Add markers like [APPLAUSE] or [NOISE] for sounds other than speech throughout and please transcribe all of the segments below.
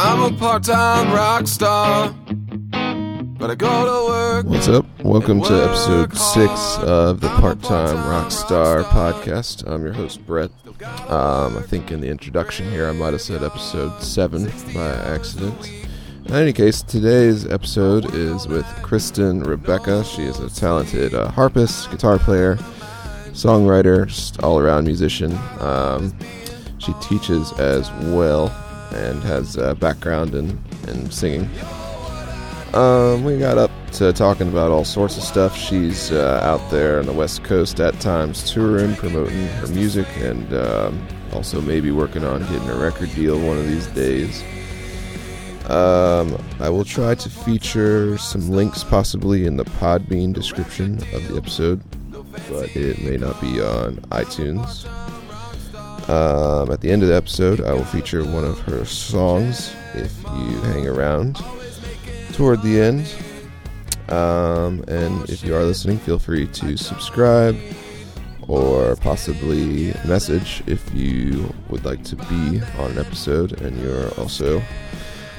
I'm a part-time rock star, but I go to work. What's up? Welcome to episode six of the Part Time part-time Rock Star podcast. I'm your host, Brett. Um, I think in the introduction here, I might have said episode seven by accident. In any case, today's episode is with Kristen Rebecca. She is a talented uh, harpist, guitar player, songwriter, just all around musician. Um, she teaches as well and has a background in, in singing. Um, we got up to talking about all sorts of stuff. She's uh, out there on the West Coast at times touring, promoting her music, and um, also maybe working on getting a record deal one of these days. Um, I will try to feature some links possibly in the Podbean description of the episode, but it may not be on iTunes. Um, at the end of the episode, I will feature one of her songs if you hang around toward the end. Um, and if you are listening, feel free to subscribe or possibly message if you would like to be on an episode and you're also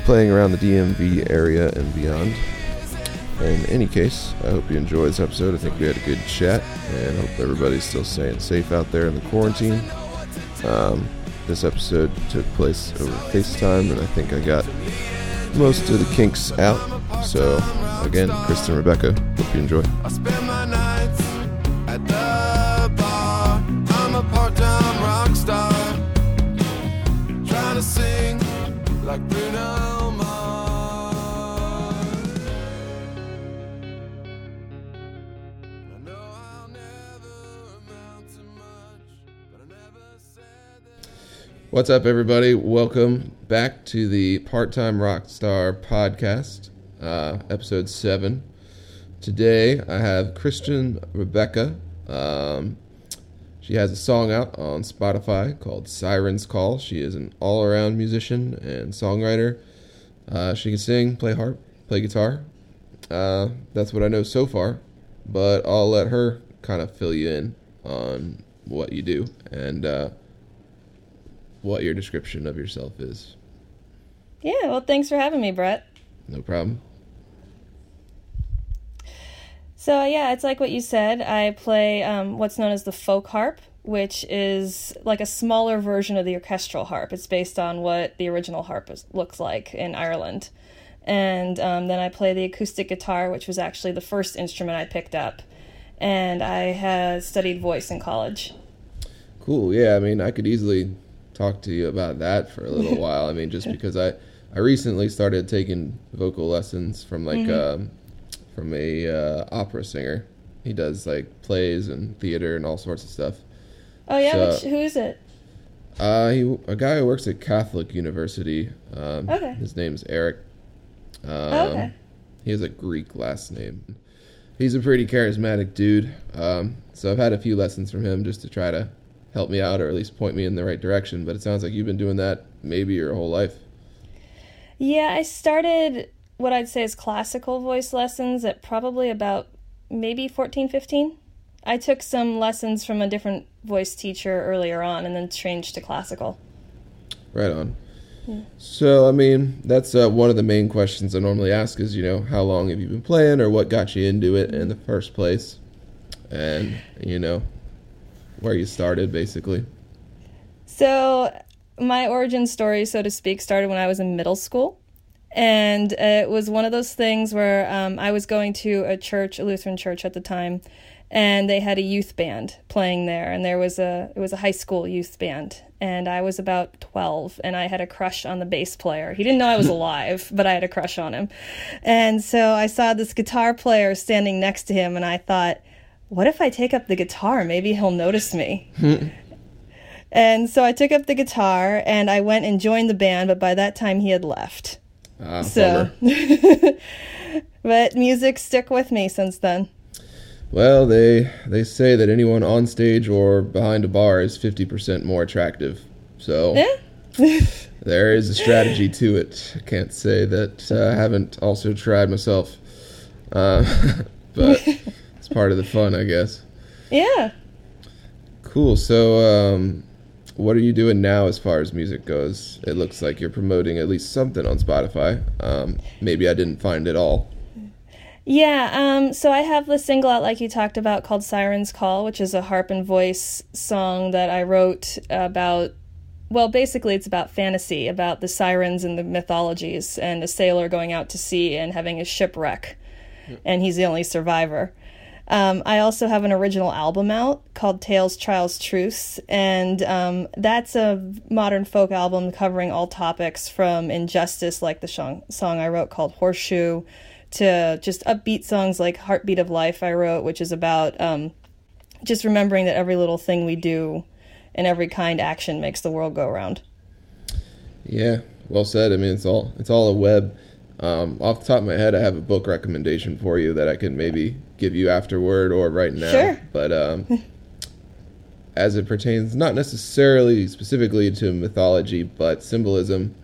playing around the DMV area and beyond. In any case, I hope you enjoyed this episode. I think we had a good chat and hope everybody's still staying safe out there in the quarantine. Um, this episode took place over FaceTime, and I think I got most of the kinks out. So, again, Kristen Rebecca, hope you enjoy. What's up, everybody? Welcome back to the Part Time Rockstar podcast, uh, episode 7. Today, I have Christian Rebecca. Um, she has a song out on Spotify called Siren's Call. She is an all around musician and songwriter. Uh, she can sing, play harp, play guitar. Uh, that's what I know so far, but I'll let her kind of fill you in on what you do and uh, what your description of yourself is. Yeah, well, thanks for having me, Brett. No problem. So, yeah, it's like what you said. I play um, what's known as the folk harp, which is like a smaller version of the orchestral harp. It's based on what the original harp is, looks like in Ireland. And um, then I play the acoustic guitar, which was actually the first instrument I picked up. And I had studied voice in college. Cool. Yeah, I mean, I could easily talk to you about that for a little [LAUGHS] while. I mean, just because I I recently started taking vocal lessons from like um, from a uh, opera singer. He does like plays and theater and all sorts of stuff. Oh, yeah? So- which, who is it? Uh, he a guy who works at Catholic University. Um, Okay. His name's Eric. Um, okay. He has a Greek last name. He's a pretty charismatic dude. Um, so I've had a few lessons from him just to try to help me out or at least point me in the right direction. But it sounds like you've been doing that maybe your whole life. Yeah, I started what I'd say is classical voice lessons at probably about maybe 14, 15. I took some lessons from a different voice teacher earlier on and then changed to classical. Right on. So I mean, that's uh, one of the main questions I normally ask is you know how long have you been playing or what got you into it in the first place, and you know where you started basically. So, my origin story, so to speak, started when I was in middle school. And it was one of those things where um, I was going to a church, a Lutheran church at the time, and they had a youth band playing there. And there was a it was a high school youth band, and I was about twelve, and I had a crush on the bass player. He didn't know I was [LAUGHS] alive, but I had a crush on him. And so I saw this guitar player standing next to him, and I thought, what if I take up the guitar? Maybe he'll notice me. And so I took up the guitar and I went and joined the band, but by that time he had left. Ah, So, [LAUGHS] but music stuck with me since then. Well, they they say that anyone on stage or behind a bar is fifty percent more attractive. So Yeah. [LAUGHS] there is a strategy to it. I can't say that uh, I haven't also tried myself, uh, [LAUGHS] but it's part of the fun, I guess. Yeah. Cool. So, um, what are you doing now as far as music goes? It looks like you're promoting at least something on Spotify. Um, maybe I didn't find it all. Yeah, um, so I have the single out, like you talked about, called Siren's Call, which is a harp and voice song that I wrote about. Well, basically, it's about fantasy, about the sirens and the mythologies, and a sailor going out to sea and having a shipwreck, and he's the only survivor. Um, I also have an original album out called Tales, Trials, Truths, and um, that's a modern folk album covering all topics from injustice, like the song, song I wrote called Horseshoe, to just upbeat songs like Heartbeat of Life, I wrote, which is about um, just remembering that every little thing we do and every kind action makes the world go around. Yeah, well said. I mean, it's all it's all a web. Um, off the top of my head, I have a book recommendation for you that I can maybe give you afterward or right now. Sure. But um, [LAUGHS] as it pertains, not necessarily specifically to mythology, but symbolism,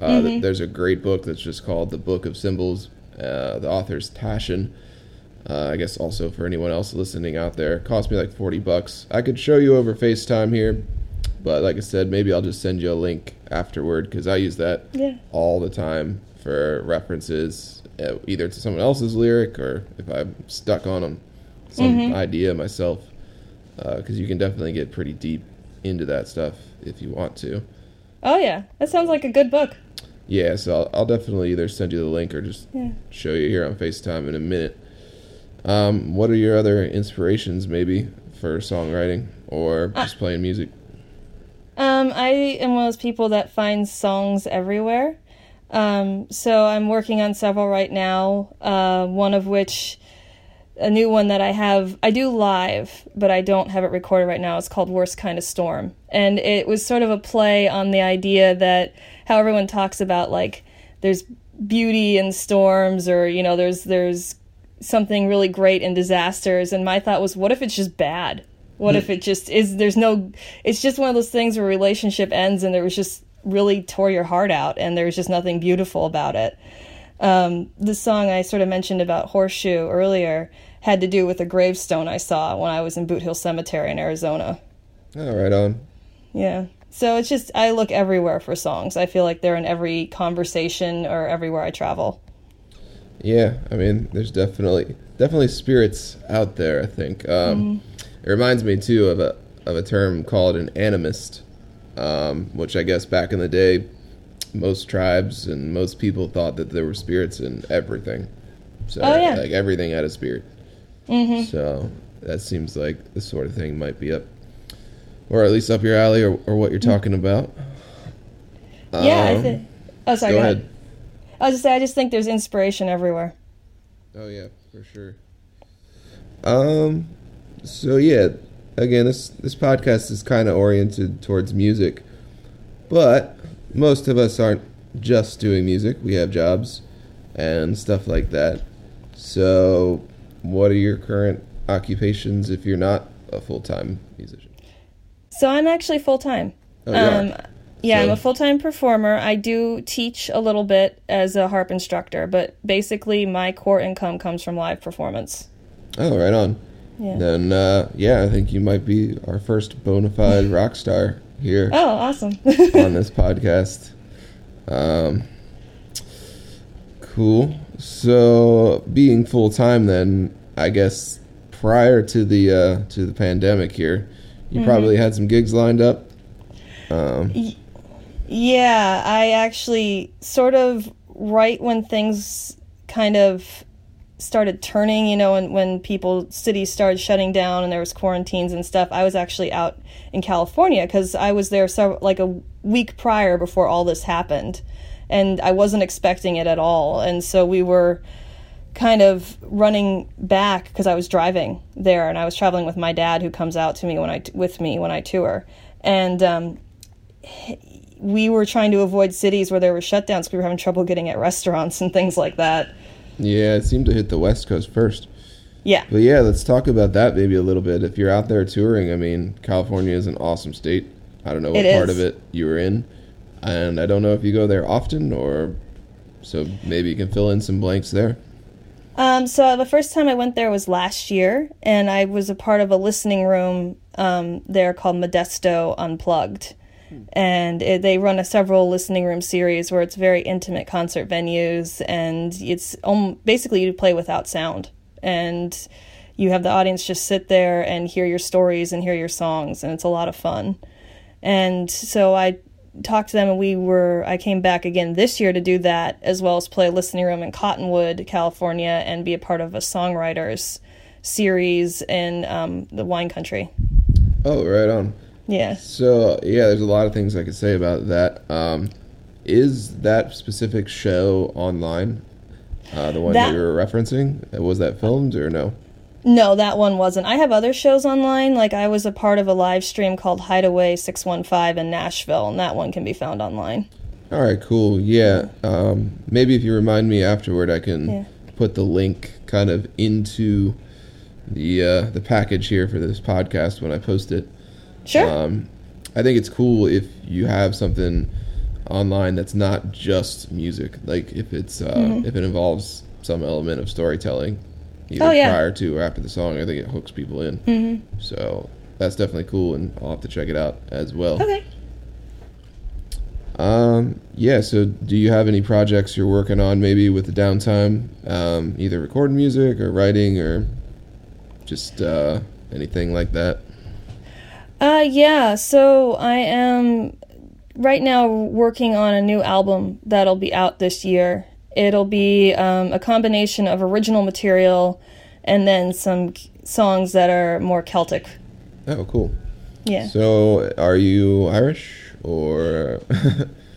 uh, th- there's a great book that's just called The Book of Symbols. Uh, the author's Taschen. Uh, I guess also for anyone else listening out there, it cost me like 40 bucks. I could show you over FaceTime here, but like I said, maybe I'll just send you a link afterward because I use that Yeah. all the time for references, either to someone else's lyric or if I'm stuck on 'em- some idea myself. Because you can definitely get pretty deep into that stuff if you want to. Oh, yeah, that sounds like a good book. Yeah, so I'll, I'll definitely either send you the link or just Yeah. show you here on FaceTime in a minute. Um, what are your other inspirations, maybe, for songwriting or just playing music? Um, I am one of those people that finds songs everywhere. Um, so I'm working on several right now. Uh, one of which, a new one that I have, I do live, but I don't have it recorded right now. It's called Worst Kind of Storm, and it was sort of a play on the idea that how everyone talks about like there's beauty in storms, or you know, there's there's something really great in disasters, and my thought was, what if it's just bad? What if it just is? There's no. It's just one of those things where a relationship ends and there was just really tore your heart out and there's just nothing beautiful about it. Um, the song I sort of mentioned about Horseshoe earlier had to do with a gravestone I saw when I was in Boot Hill Cemetery in Arizona. Oh, right on. Yeah. So it's just, I look everywhere for songs. I feel like they're in every conversation or everywhere I travel. Yeah, I mean, there's definitely definitely spirits out there. I think um, it reminds me too of a of a term called an animist, um, which I guess back in the day, most tribes and most people thought that there were spirits in everything. So Oh, yeah. like everything had a spirit. Mm-hmm. So that seems like the sort of thing might be up, or at least up your alley, or, or what you're talking about. yeah. I Um, think. Oh, sorry. go Go, ahead. ahead. I was just say I just think there's inspiration everywhere. Oh yeah, for sure. Um, so yeah, again, this this podcast is kind of oriented towards music, but most of us aren't just doing music. We have jobs and stuff like that. So, what are your current occupations if you're not a full time musician? So I'm actually full time. Oh. Um, yeah, I'm a full time performer. I do teach a little bit as a harp instructor, but basically my core income comes from live performance. Oh, right on. Yeah. Then, uh, yeah, I think you might be our first bona fide [LAUGHS] rock star here. Oh, awesome. [LAUGHS] on this podcast. Um, cool. So, being full time, then I guess prior to the uh, to the pandemic here, you probably had some gigs lined up. Um, yeah, I actually sort of right when things kind of started turning, you know, and when people cities started shutting down and there was quarantines and stuff, I was actually out in California because I was there so like a week prior before all this happened, and I wasn't expecting it at all, and so we were kind of running back because I was driving there and I was traveling with my dad who comes out to me when I with me when I tour, and um, we were trying to avoid cities where there were shutdowns because we were having trouble getting at restaurants and things like that. Yeah, it seemed to hit the West Coast first. Yeah. But yeah, let's talk about that maybe a little bit. If you're out there touring, I mean, California is an awesome state. I don't know what It part is. of it you were in, and I don't know if you go there often or so maybe you can fill in some blanks there. Um, so the first time I went there was last year, and I was a part of a listening room um, there called Modesto Unplugged. And it, they run a several listening room series where it's very intimate concert venues, and it's um, basically you play without sound, and you have the audience just sit there and hear your stories and hear your songs, and it's a lot of fun. And so I talked to them and we were I came back again this year to do that as well as play listening room in Cottonwood, California and be a part of a songwriters series in um, the wine country. Oh, right on. Yeah. So yeah, there's a lot of things I could say about that. Um, is that specific show online? Uh, the one that, That- you were referencing was that filmed or no? No, that one wasn't. I have other shows online. Like I was a part of a live stream called Hideaway 615 in Nashville and that one can be found online. All right, cool. Yeah, um, maybe if you remind me afterward, I can Yeah. put the link kind of into the uh, the package here for this podcast when I post it. Sure. Um, I think it's cool if you have something online that's not just music. Like if it's uh, if it involves some element of storytelling, either Mm-hmm. Oh, yeah. prior to or after the song. I think it hooks people in. Mm-hmm. So that's definitely cool, and I'll have to check it out as well. okay. Um, yeah. So, do you have any projects you're working on, maybe with the downtime, um, either recording music or writing or just uh, anything like that? Uh, yeah. So I am right now working on a new album that'll be out this year. It'll be um, a combination of original material and then some songs that are more Celtic. Oh, cool. Yeah. So, are you Irish or [LAUGHS]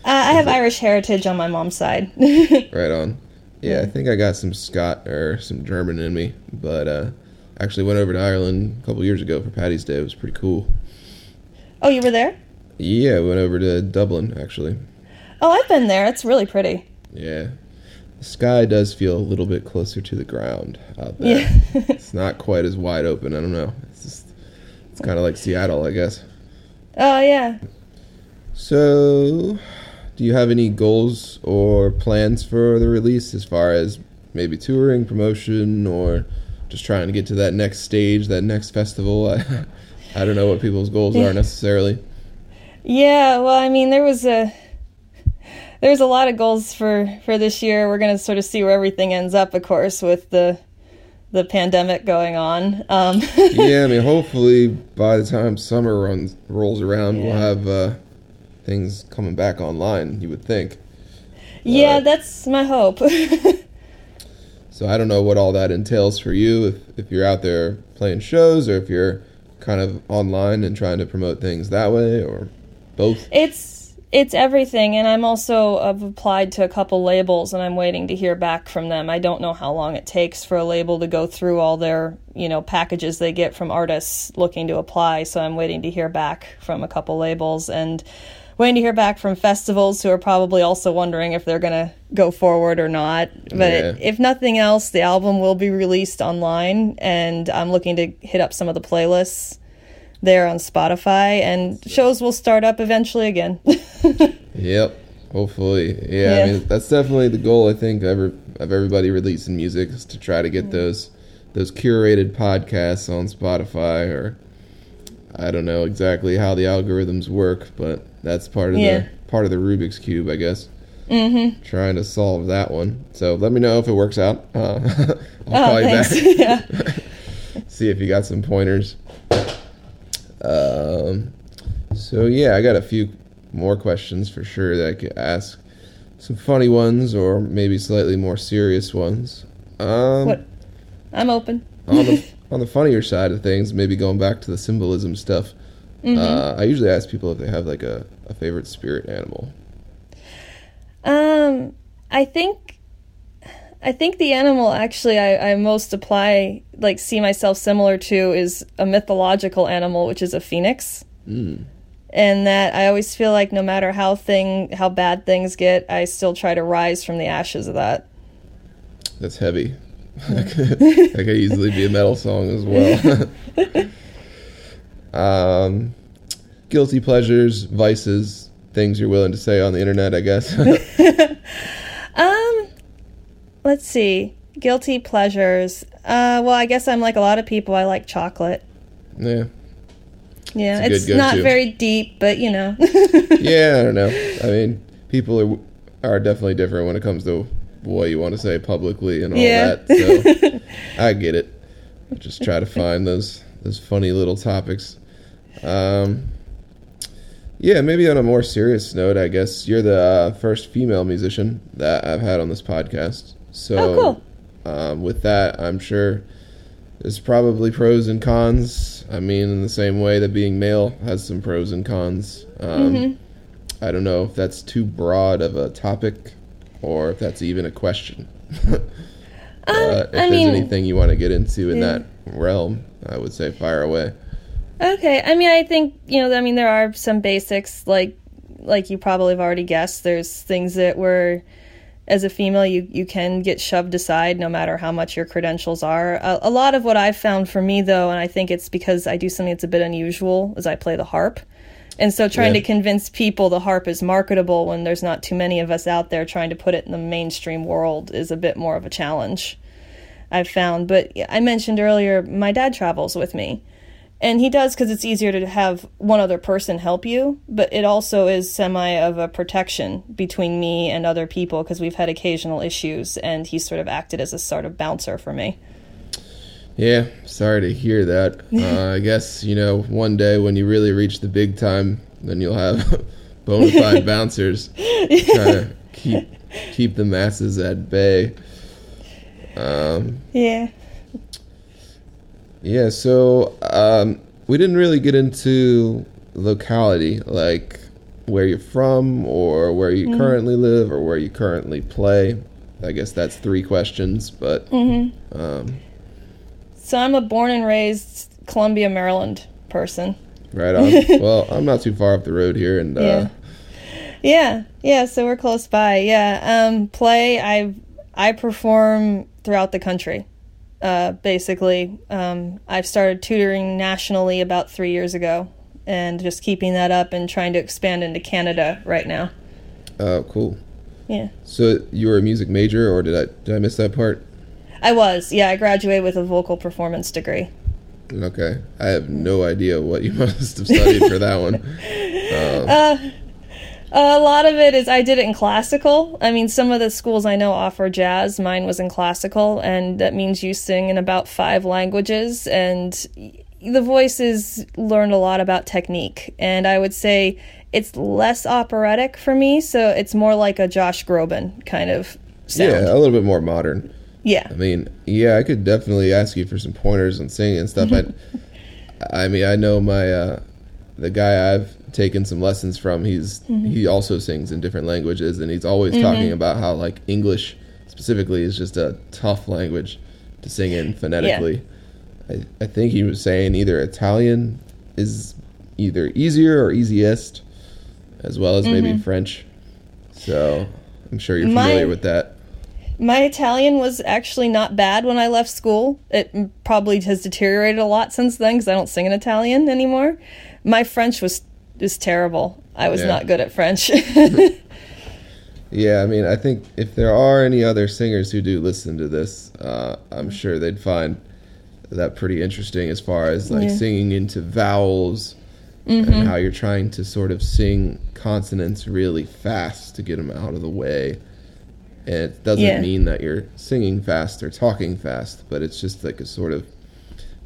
Uh, I have Irish heritage on my mom's side. [LAUGHS] right on? Yeah, I think I got some Scot or some German in me, but uh, actually went over to Ireland a couple years ago for Paddy's Day. It was pretty cool. Oh, you were there? Yeah, we went over to Dublin actually. Oh, I've been there. It's really pretty. Yeah. The sky does feel a little bit closer to the ground out there. Yeah. [LAUGHS] it's not quite as wide open. I don't know. It's just it's kind of like Seattle, I guess. oh, yeah. So, do you have any goals or plans for the release as far as maybe touring, promotion, or just trying to get to that next stage, that next festival? I, [LAUGHS] I don't know what people's goals Yeah. are [LAUGHS] necessarily. Yeah, well, I mean, there was a there's a lot of goals for for this year. We're going to sort of see where everything ends up, of course, with the the pandemic going on. Um, [LAUGHS] yeah, I mean, hopefully by the time summer runs rolls around, we'll have uh, things coming back online. You would think. yeah, Right. that's my hope. [LAUGHS] So I don't know what all that entails for you. If if you're out there playing shows, or if you're kind of online and trying to promote things that way, or both. it's it's everything, and I'm also I've applied to a couple labels, and I'm waiting to hear back from them. I don't know how long it takes for a label to go through all their you know packages they get from artists looking to apply. So I'm waiting to hear back from a couple labels and. Waiting to hear back from festivals who are probably also wondering if they're going to go forward or not. But Yeah. if nothing else, the album will be released online, and I'm looking to hit up some of the playlists there on Spotify, and shows will start up eventually again. [LAUGHS] Yep. Hopefully, yeah. I mean, that's definitely the goal. I think of, every, of everybody releasing music is to try to get mm-hmm. those those curated podcasts on Spotify, or I don't know exactly how the algorithms work, but that's part of Yeah. the part of the Rubik's cube, I guess. Mm-hmm. Trying to solve that one. So let me know if it works out. Uh, [LAUGHS] I'll call oh, you thanks. back. [LAUGHS] yeah. [LAUGHS] see if you got some pointers. Um, so yeah, I got a few more questions for sure that I could ask. Some funny ones, or maybe slightly more serious ones. Um, What? I'm open. on the on the funnier side of things, maybe going back to the symbolism stuff. Mm-hmm. Uh, I usually ask people if they have like a, a favorite spirit animal. Um, I think, I think the animal actually I, I most apply, like, see myself similar to is a mythological animal, which is a phoenix. Mm. And that I always feel like no matter how thing how bad things get, I still try to rise from the ashes of that. That's heavy. [LAUGHS] that, could, that could easily be a metal song as well. [LAUGHS] [LAUGHS] um, guilty pleasures, vices, things you're willing to say on the internet, I guess. [LAUGHS] Um, let's see. Guilty pleasures. Uh, well, I guess I'm like a lot of people. I like chocolate. Yeah. Yeah, It's it's, not very deep, but you know. [LAUGHS] Yeah, I don't know. I mean, people are are definitely different when it comes to what you want to say publicly and all Yeah. that. So [LAUGHS] I get it. Just try to find those those funny little topics. Um, yeah, maybe on a more serious note, I guess you're the uh, first female musician that I've had on this podcast. So, Oh, cool. um, with that, I'm sure there's probably pros and cons. I mean, in the same way that being male has some pros and cons. Um, Mm-hmm. I don't know if that's too broad of a topic or if that's even a question. [LAUGHS] uh, if I there's mean- anything you want to get into in Yeah. that realm, I would say fire away. Okay, I mean, I think you know. I mean, there are some basics like like you probably have already guessed. There's things that were as a female you you can get shoved aside no matter how much your credentials are. A, a lot of what I've found for me though, and I think it's because I do something that's a bit unusual, is I play the harp. And so trying Yeah. to convince people the harp is marketable when there's not too many of us out there trying to put it in the mainstream world is a bit more of a challenge. I've found. But I mentioned earlier, my dad travels with me. And he does because it's easier to have one other person help you, but it also is semi of a protection between me and other people because we've had occasional issues, and he's sort of acted as a sort of bouncer for me. Yeah, sorry to hear that. [LAUGHS] Uh, I guess, you know, one day when you really reach the big time, then you'll have [LAUGHS] bona fide [LAUGHS] bouncers trying to keep, keep the masses at bay. Um, Yeah. Yeah, so um, we didn't really get into locality, like where you're from, or where you currently live, or where you currently play. I guess that's three questions, but um, So I'm a born and raised Columbia, Maryland person. right on. [LAUGHS] well, I'm not too far up the road here, and uh, Yeah. Yeah, yeah. So we're close by. Yeah. Um, play. I I perform throughout the country. Uh, basically, um, I've started tutoring nationally about three years ago, and just keeping that up and trying to expand into Canada right now. oh, cool. Yeah. So you were a music major, or did I did I miss that part? I was. Yeah, I graduated with a vocal performance degree. Okay, I have no idea what you [LAUGHS] must have studied for that one. [LAUGHS] A lot of it is I did it in classical. I mean, some of the schools I know offer jazz. Mine was in classical, and that means you sing in about five languages. And the voices learned a lot about technique. And I would say it's less operatic for me, so it's more like a Josh Groban kind of sound. Yeah, a little bit more modern. Yeah. I mean, yeah, I could definitely ask you for some pointers on singing and stuff. I, [LAUGHS] I mean, I know my uh, the guy I've taken some lessons from. He's mm-hmm. he also sings in different languages, and he's always mm-hmm. talking about how like English specifically is just a tough language to sing in phonetically. I, I think he was saying either Italian is either easier or easiest, as well as maybe mm-hmm. French. So I'm sure you're My- familiar with that. My Italian was actually not bad when I left school. It probably has deteriorated a lot since then because I don't sing in Italian anymore. My French was was terrible. I was Yeah. not good at French. [LAUGHS] Yeah, I mean, I think if there are any other singers who do listen to this, uh, I'm sure they'd find that pretty interesting as far as like Yeah. singing into vowels Mm-hmm. and how you're trying to sort of sing consonants really fast to get them out of the way. And it doesn't Yeah. mean that you're singing fast or talking fast, but it's just like a sort of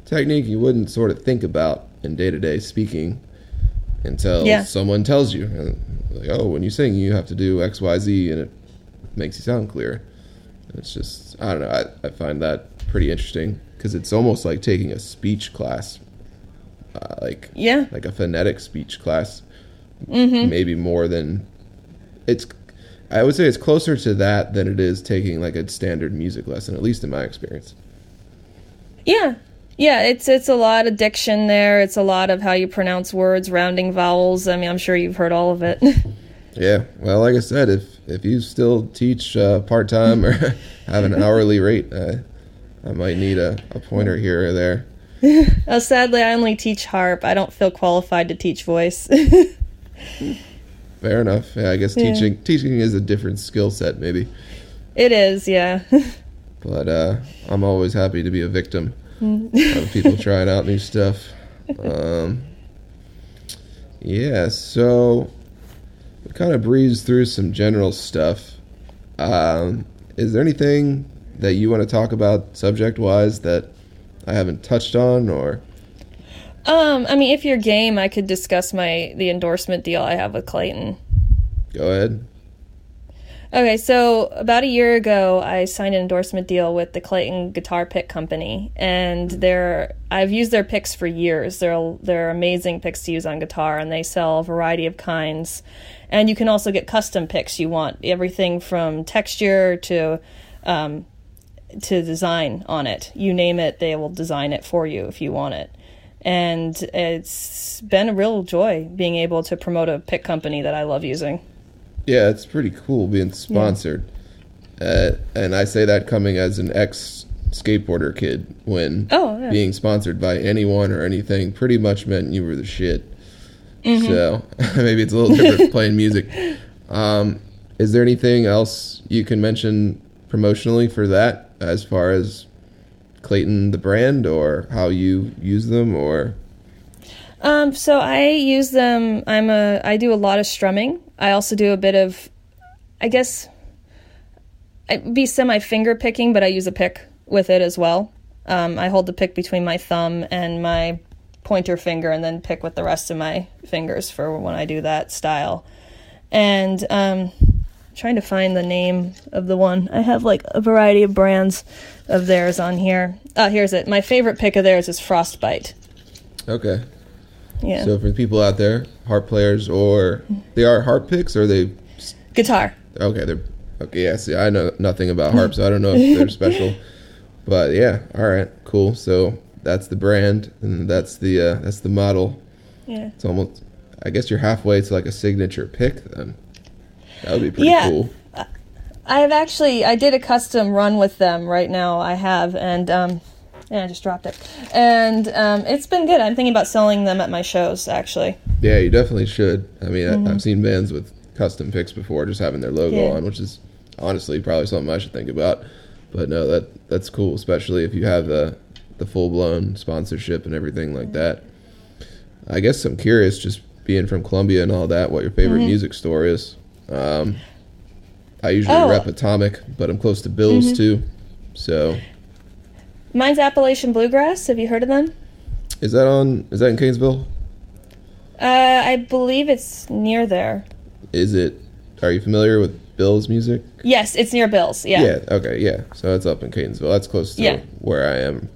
technique you wouldn't sort of think about in day to day speaking until Yeah. someone tells you. Like, oh, when you sing, you have to do X, Y, Z, and it makes you sound clear. It's just, I don't know, I, I find that pretty interesting because it's almost like taking a speech class, uh, like yeah. like a phonetic speech class, maybe more than it's. I would say it's closer to that than it is taking like a standard music lesson, at least in my experience. Yeah. Yeah, it's it's a lot of diction there. It's a lot of how you pronounce words, rounding vowels. I mean, I'm sure you've heard all of it. [LAUGHS] Yeah, well, like I said, if if you still teach uh, part time or [LAUGHS] have an hourly rate, uh, I might need a, a pointer here or there. [LAUGHS] uh, sadly, I only teach harp. I don't feel qualified to teach voice. Fair enough. Yeah, I guess Yeah. teaching teaching is a different skill set, maybe. it is, yeah. but uh, I'm always happy to be a victim of people trying out new stuff. Um, yeah, so we kind of breezed through some general stuff. Um, is there anything that you want to talk about subject wise that I haven't touched on or? Um, I mean, if you're game, I could discuss my the endorsement deal I have with Clayton. Go ahead. Okay, so about a year ago, I signed an endorsement deal with the Clayton Guitar Pick Company, and they're I've used their picks for years. They're they're amazing picks to use on guitar, and they sell a variety of kinds. And you can also get custom picks you want, everything from texture to um, to design on it. You name it, they will design it for you if you want it. And it's been a real joy being able to promote a pick company that I love using. Yeah, it's pretty cool being sponsored. Uh, and I say that coming as an ex skateboarder kid when Oh, yeah. being sponsored by anyone or anything pretty much meant you were the shit. Mm-hmm. So [LAUGHS] maybe it's a little different [LAUGHS] playing music. Um, is there anything else you can mention promotionally for that as far as Clayton the brand or how you use them or Um, so I use them. I'm a. I do a lot of strumming. I also do a bit of, I guess, I'd be semi finger picking, but I use a pick with it as well. Um, I hold the pick between my thumb and my pointer finger, and then pick with the rest of my fingers for when I do that style. And um, trying to find the name of the one. I have like a variety of brands of theirs on here. Oh, here's it. My favorite pick of theirs is Frostbite. okay. Yeah. So for the people out there, harp players or they are harp picks or they Guitar. Okay, they're okay. Yeah, see, I know nothing about harps, so I don't know if they're [LAUGHS] special. But yeah, all right, cool. So that's the brand, and that's the uh, that's the model. Yeah. It's almost, I guess you're halfway to like a signature pick. Then that would be pretty cool. Yeah. cool. I have actually I did a custom run with them right now. I have and um yeah, I just dropped it. And um it's been good. I'm thinking about selling them at my shows actually. Yeah, you definitely should. I mean, I, I've seen bands with custom picks before, just having their logo Yeah. on, which is honestly probably something I should think about. But no, that that's cool, especially if you have the the full blown sponsorship and everything like that. I guess I'm curious, just being from Columbia and all that, what your favorite music store is. Um, I usually Oh. rep Atomic, but I'm close to Bill's too. So Mine's Appalachian Bluegrass. Have you heard of them? is that on? Is that in Catonsville? Uh I believe it's near there. Is it? Are you familiar with Bill's music? Yes, it's near Bill's. Yeah. Yeah. Okay. Yeah. So it's up in Catonsville. That's close to Yeah. where I am.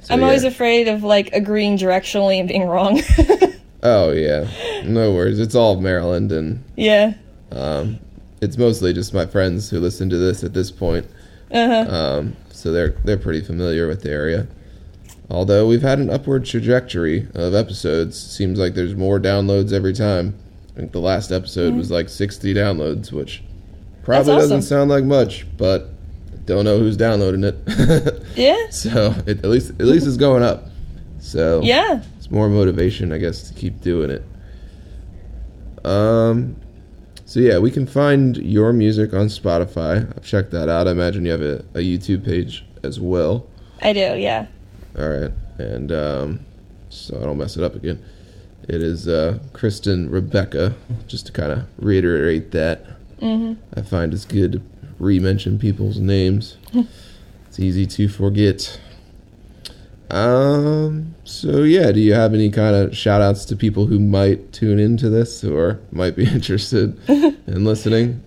So, I'm yeah. always afraid of like agreeing directionally and being wrong. [LAUGHS] Oh yeah. No worries. It's all Maryland, and yeah. um, it's mostly just my friends who listen to this at this point. Uh-huh. Um, so they're they're pretty familiar with the area. Although we've had an upward trajectory of episodes, seems like there's more downloads every time. I think the last episode was like 60 downloads, which probably Mm-hmm. awesome. doesn't sound like much, but don't know who's downloading it. [LAUGHS] Yeah. So it, at least at least it's going up. So Yeah. it's more motivation, I guess, to keep doing it. Um, so yeah, we can find your music on Spotify. I've checked that out. I imagine you have a, a YouTube page as well. I do. Yeah. All right, and um, so I don't mess it up again. It is uh, Kristen Rebecca. Just to kind of reiterate that, mm-hmm. I find it's good to re-mention people's names. [LAUGHS] it's easy to forget. Um. So yeah, do you have any kind of shout outs to people who might tune into this or might be [LAUGHS] interested in listening?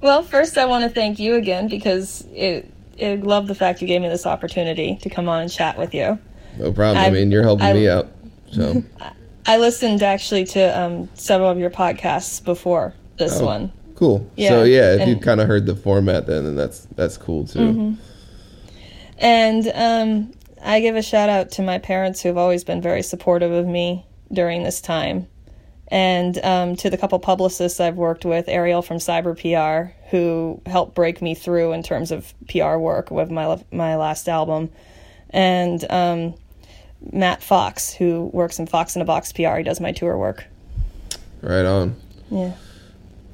Well, first I want to thank you again because it. I love the fact you gave me this opportunity to come on and chat with you. No problem. i I've- mean, you're helping I- me out. So [LAUGHS] I listened actually to um, several of your podcasts before this Oh. one. cool. Yeah, so yeah, if you Mm-hmm. kind of heard the format, then then that's that's cool too. And um, I give a shout out to my parents who have always been very supportive of me during this time. And um, to the couple publicists I've worked with, Ariel from Cyber PR, who helped break me through in terms of PR work with my my last album, and um, Matt Fox, who works in Fox in a Box PR. He does my tour work. Right on. Yeah.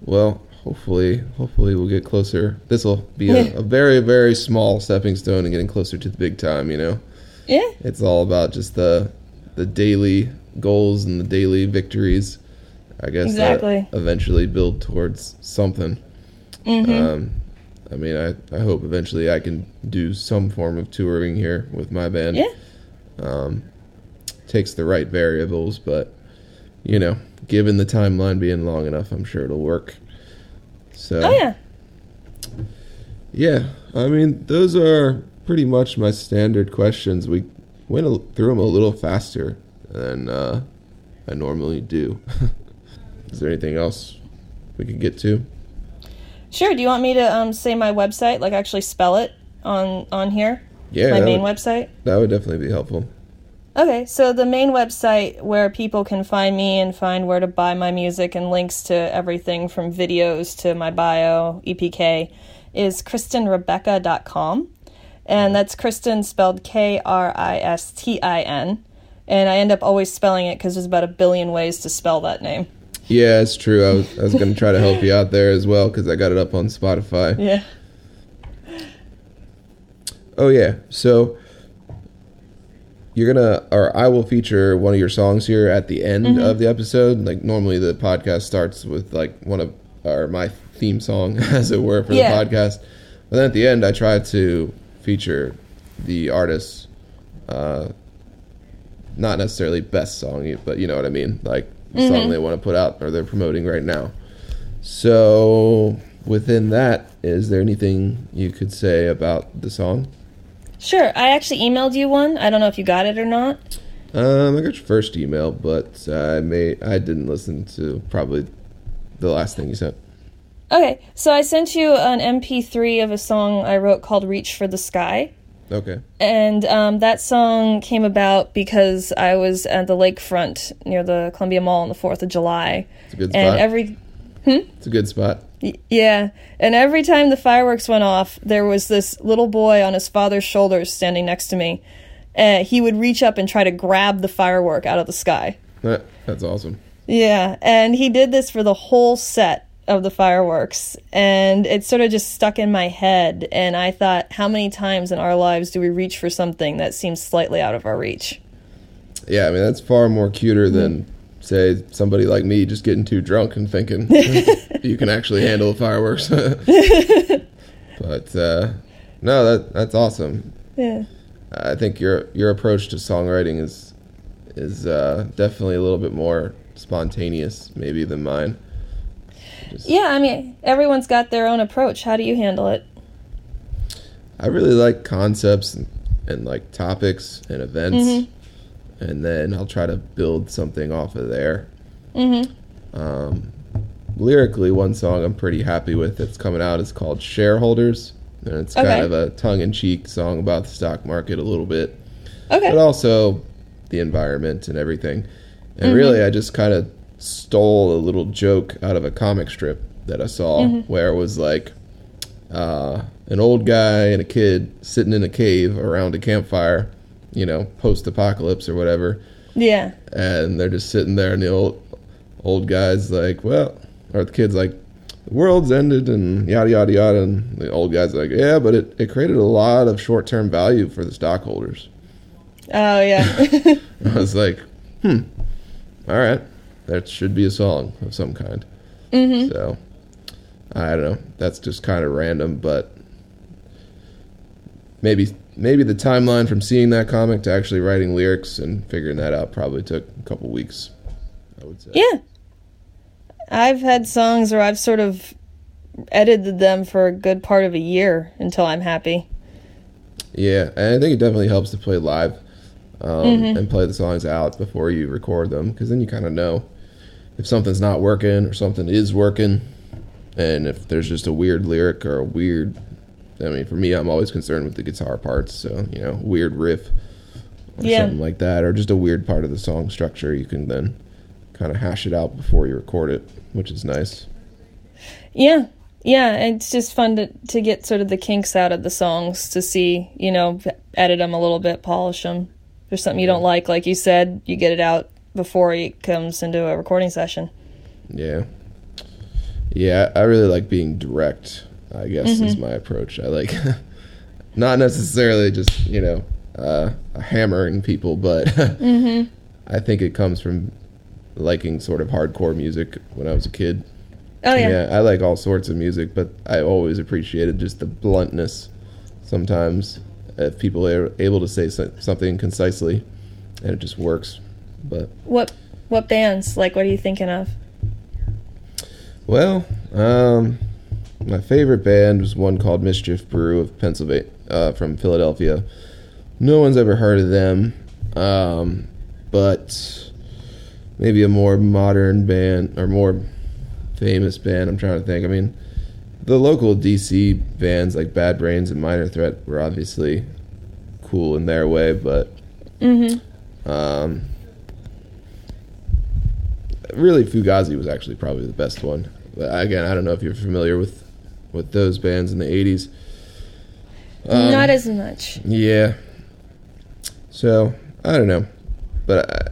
Well, hopefully, hopefully we'll get closer. This will be a, a very, very small stepping stone and getting closer to the big time. You know, Yeah. it's all about just the the daily goals and the daily victories. I guess Exactly. that eventually build towards something. Mm-hmm. Um, I mean, I, I hope eventually I can do some form of touring here with my band. Yeah. Um, takes the right variables, but you know, given the timeline being long enough, I'm sure it'll work. So Oh yeah. yeah, I mean, those are pretty much my standard questions. We went a, through them a little faster than uh, I normally do. [LAUGHS] Is there anything else we could get to? Sure. Do you want me to um, say my website, like actually spell it on on here? Yeah, my main would, website. that would definitely be helpful. Okay, so the main website where people can find me and find where to buy my music and links to everything from videos to my bio, EPK, is KristenRebecca.com. And that's Kristen spelled K R I S T I N. And I end up always spelling it because there's about a billion ways to spell that name. Yeah, it's true. I was, I was going to try to help you out there as well because I got it up on Spotify. Yeah. Oh yeah. So you're gonna, or I will feature one of your songs here at the end Mm-hmm. of the episode. Like normally, the podcast starts with like one of, or my theme song, [LAUGHS] as it were, for Yeah. the podcast. But then at the end, I try to feature the artist's, uh, not necessarily best song, but you know what I mean, like the Mm-hmm. song they want to put out or they're promoting right now. So within that, is there anything you could say about the song? Sure. I actually emailed you one. I don't know if you got it or not. Um, I got your first email, but I may I didn't listen to probably the last thing you sent. Okay, so I sent you an MP3 of a song I wrote called Reach for the Sky. Okay. And um, that song came about because I was at the lakefront near the Columbia Mall on the 4th of July. It's a good spot. And every. it's a good spot. y- Yeah. And every time the fireworks went off, there was this little boy on his father's shoulders standing next to me. Uh, he would reach up and try to grab the firework out of the sky. That, that's awesome. Yeah, and he did this for the whole set of the fireworks, and it sort of just stuck in my head. And I thought, how many times in our lives do we reach for something that seems slightly out of our reach? Yeah, I mean that's far more cuter than say somebody like me just getting too drunk and thinking [LAUGHS] you can actually handle fireworks. [LAUGHS] [LAUGHS] but uh, no, that that's awesome. Yeah. I think your your approach to songwriting is is uh, definitely a little bit more spontaneous, maybe than mine. Yeah, I mean, everyone's got their own approach. How do you handle it? I really like concepts and, and like topics and events, and then I'll try to build something off of there. Mm-hmm. Um, lyrically, one song I'm pretty happy with that's coming out is called "Shareholders," and it's Okay. kind of a tongue-in-cheek song about the stock market a little bit, Okay. but also the environment and everything. And really, I just kind of stole a little joke out of a comic strip that I saw where it was like uh, an old guy and a kid sitting in a cave around a campfire, you know, post apocalypse or whatever. Yeah. And they're just sitting there, and the old old guy's like, well, or the kid's like, the world's ended, and yada, yada, yada. And the old guy's like, yeah, but it, it created a lot of short term value for the stockholders. Oh, yeah. [LAUGHS] I was like, hmm, all right, that should be a song of some kind. mm-hmm. So, I don't know. That's just kind of random, but maybe maybe the timeline from seeing that comic to actually writing lyrics and figuring that out probably took a couple weeks. I would say. Yeah. I've had songs where I've sort of edited them for a good part of a year until I'm happy. Yeah, and I think it definitely helps to play live um, and play the songs out before you record them because then you kind of know if something's not working or something is working, and if there's just a weird lyric or a weird. I mean, for me, I'm always concerned with the guitar parts, so you know, weird riff or Yeah. something like that, or just a weird part of the song structure. You can then kind of hash it out before you record it, which is nice. Yeah. Yeah, it's just fun to, to get sort of the kinks out of the songs to see, you know, edit them a little bit, polish them. If there's something you don't like, like you said, you get it out before he comes into a recording session. Yeah. Yeah, I really like being direct. I guess is Mm-hmm. my approach. I like [LAUGHS] not necessarily just you know uh, hammering people, but [LAUGHS] Mm-hmm. I think it comes from liking sort of hardcore music when I was a kid. Oh yeah. Yeah, I like all sorts of music, but I always appreciated just the bluntness. Sometimes, if people are able to say something concisely, and it just works. But What what bands? Like what are you thinking of? well, um, my favorite band was one called Mischief Brew of Pennsylvania, uh, from Philadelphia. No one's ever heard of them, um, but maybe a more modern band or more famous band. I'm trying to think. I mean, the local DC bands like Bad Brains and Minor Threat were obviously cool in their way, but Mm-hmm. um, really Fugazi was actually probably the best one. But again, I don't know if you're familiar with with those bands in the '80s. Um, Not as much. yeah. So I don't know, but I,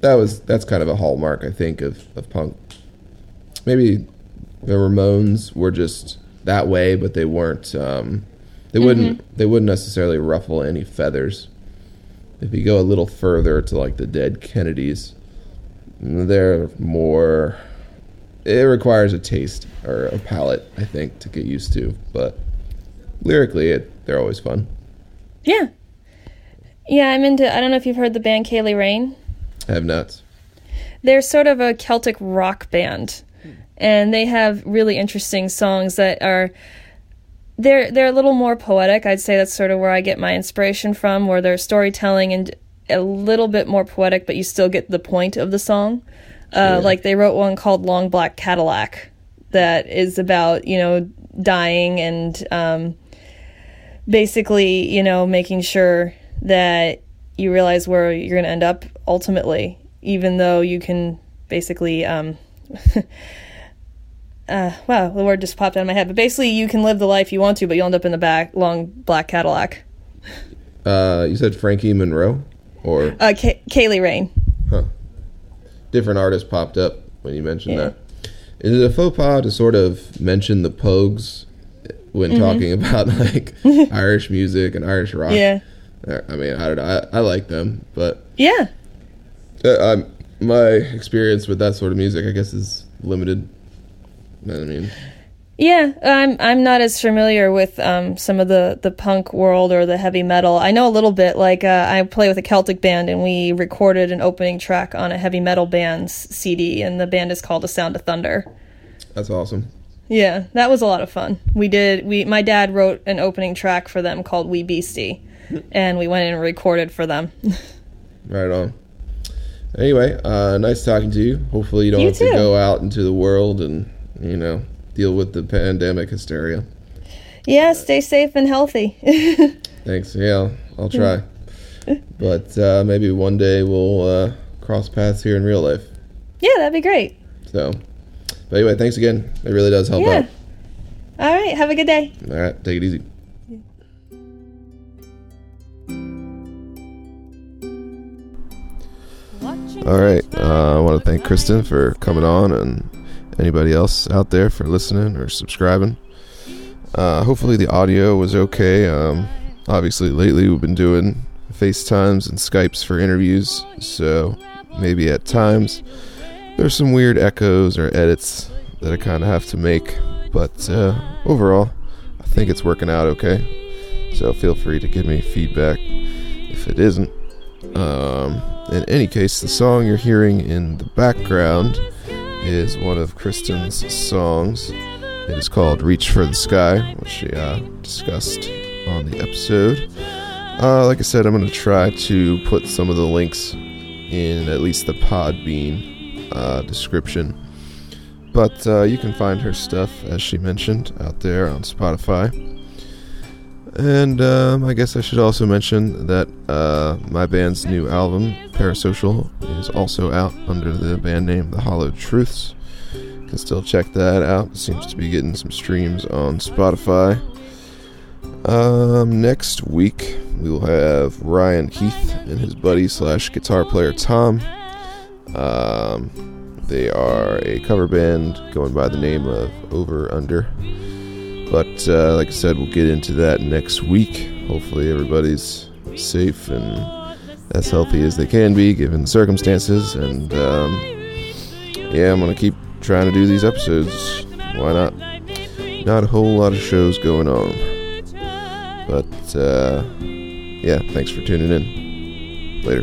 that was that's kind of a hallmark I think of of punk. Maybe the Ramones were just that way, but they weren't. Um, they wouldn't. They wouldn't necessarily ruffle any feathers. If you go a little further to like the Dead Kennedys, they're more. It requires a taste or a palate, I think, to get used to. But lyrically, it, they're always fun. Yeah. Yeah, I'm into I don't know if you've heard the band Kaylee Rain. i Have nuts. They're sort of a Celtic rock band, and they have really interesting songs that are. They're they're a little more poetic. I'd say that's sort of where I get my inspiration from, where they're storytelling and a little bit more poetic, but you still get the point of the song. Uh. Like they wrote one called "Long Black Cadillac," that is about you know dying and um, basically you know making sure that you realize where you're going to end up ultimately, even though you can basically. Um, [LAUGHS] uh, wow, the word just popped out of my head. But basically, you can live the life you want to, but you'll end up in the back long black Cadillac. Uh, you said Frankie Monroe, or Uh, Kay- Kaylee Rain. huh? Different artist popped up when you mentioned Yeah. that. Is it a faux pas to sort of mention the Pogues when Mm-hmm. talking about [LAUGHS] like [LAUGHS] Irish music and Irish rock? Yeah, I mean, I don't know. I, I like them, but yeah, uh, I'm, my experience with that sort of music, I guess, is limited. I mean, yeah. I'm I'm not as familiar with um, some of the the punk world or the heavy metal. I know a little bit. Like uh, I play with a Celtic band, and we recorded an opening track on a heavy metal band's CD, and the band is called The Sound of Thunder. that's awesome. Yeah, that was a lot of fun. We did. We my dad wrote an opening track for them called "We Beastie," [LAUGHS] and we went in and recorded for them. [LAUGHS] Right on. Anyway, uh, nice talking to you. Hopefully, you don't You have to go out into the world and you know deal with the pandemic hysteria. yeah, stay safe and healthy. [LAUGHS] Thanks. Yeah, I'll try. [LAUGHS] but uh, maybe one day we'll uh, cross paths here in real life. yeah, that'd be great. So, but anyway, thanks again. It really does help Yeah. All right, have a good day. All right, take it easy. All right, uh, I want to thank Kristen for coming on and anybody else out there for listening or subscribing. Uh, hopefully, the audio was okay. Um, obviously, lately we've been doing FaceTimes and Skypes for interviews, so maybe at times there's some weird echoes or edits that I kind of have to make, but uh, overall, I think it's working out okay. So feel free to give me feedback if it isn't. Um, in any case, the song you're hearing in the background is one of Kristen's songs. It is called Reach for the Sky, which she uh, discussed on the episode. Uh, like I said, I'm going to try to put some of the links in at least the Podbean uh, description. But uh, you can find her stuff, as she mentioned, out there on Spotify. And um, I guess I should also mention that uh, my band's new album, Parasocial, is also out under the band name The Hollow Truths. You can still check that out. It seems to be getting some streams on Spotify. Um, next week, we will have Ryan Heath and his buddy slash guitar player Tom. Um, They are a cover band going by the name of Over Under. But uh, like I said, we'll get into that next week. Hopefully, everybody's safe and as healthy as they can be given the circumstances. And um, yeah, I'm going to keep trying to do these episodes. Why not? Not a whole lot of shows going on. But uh, yeah, thanks for tuning in. Later.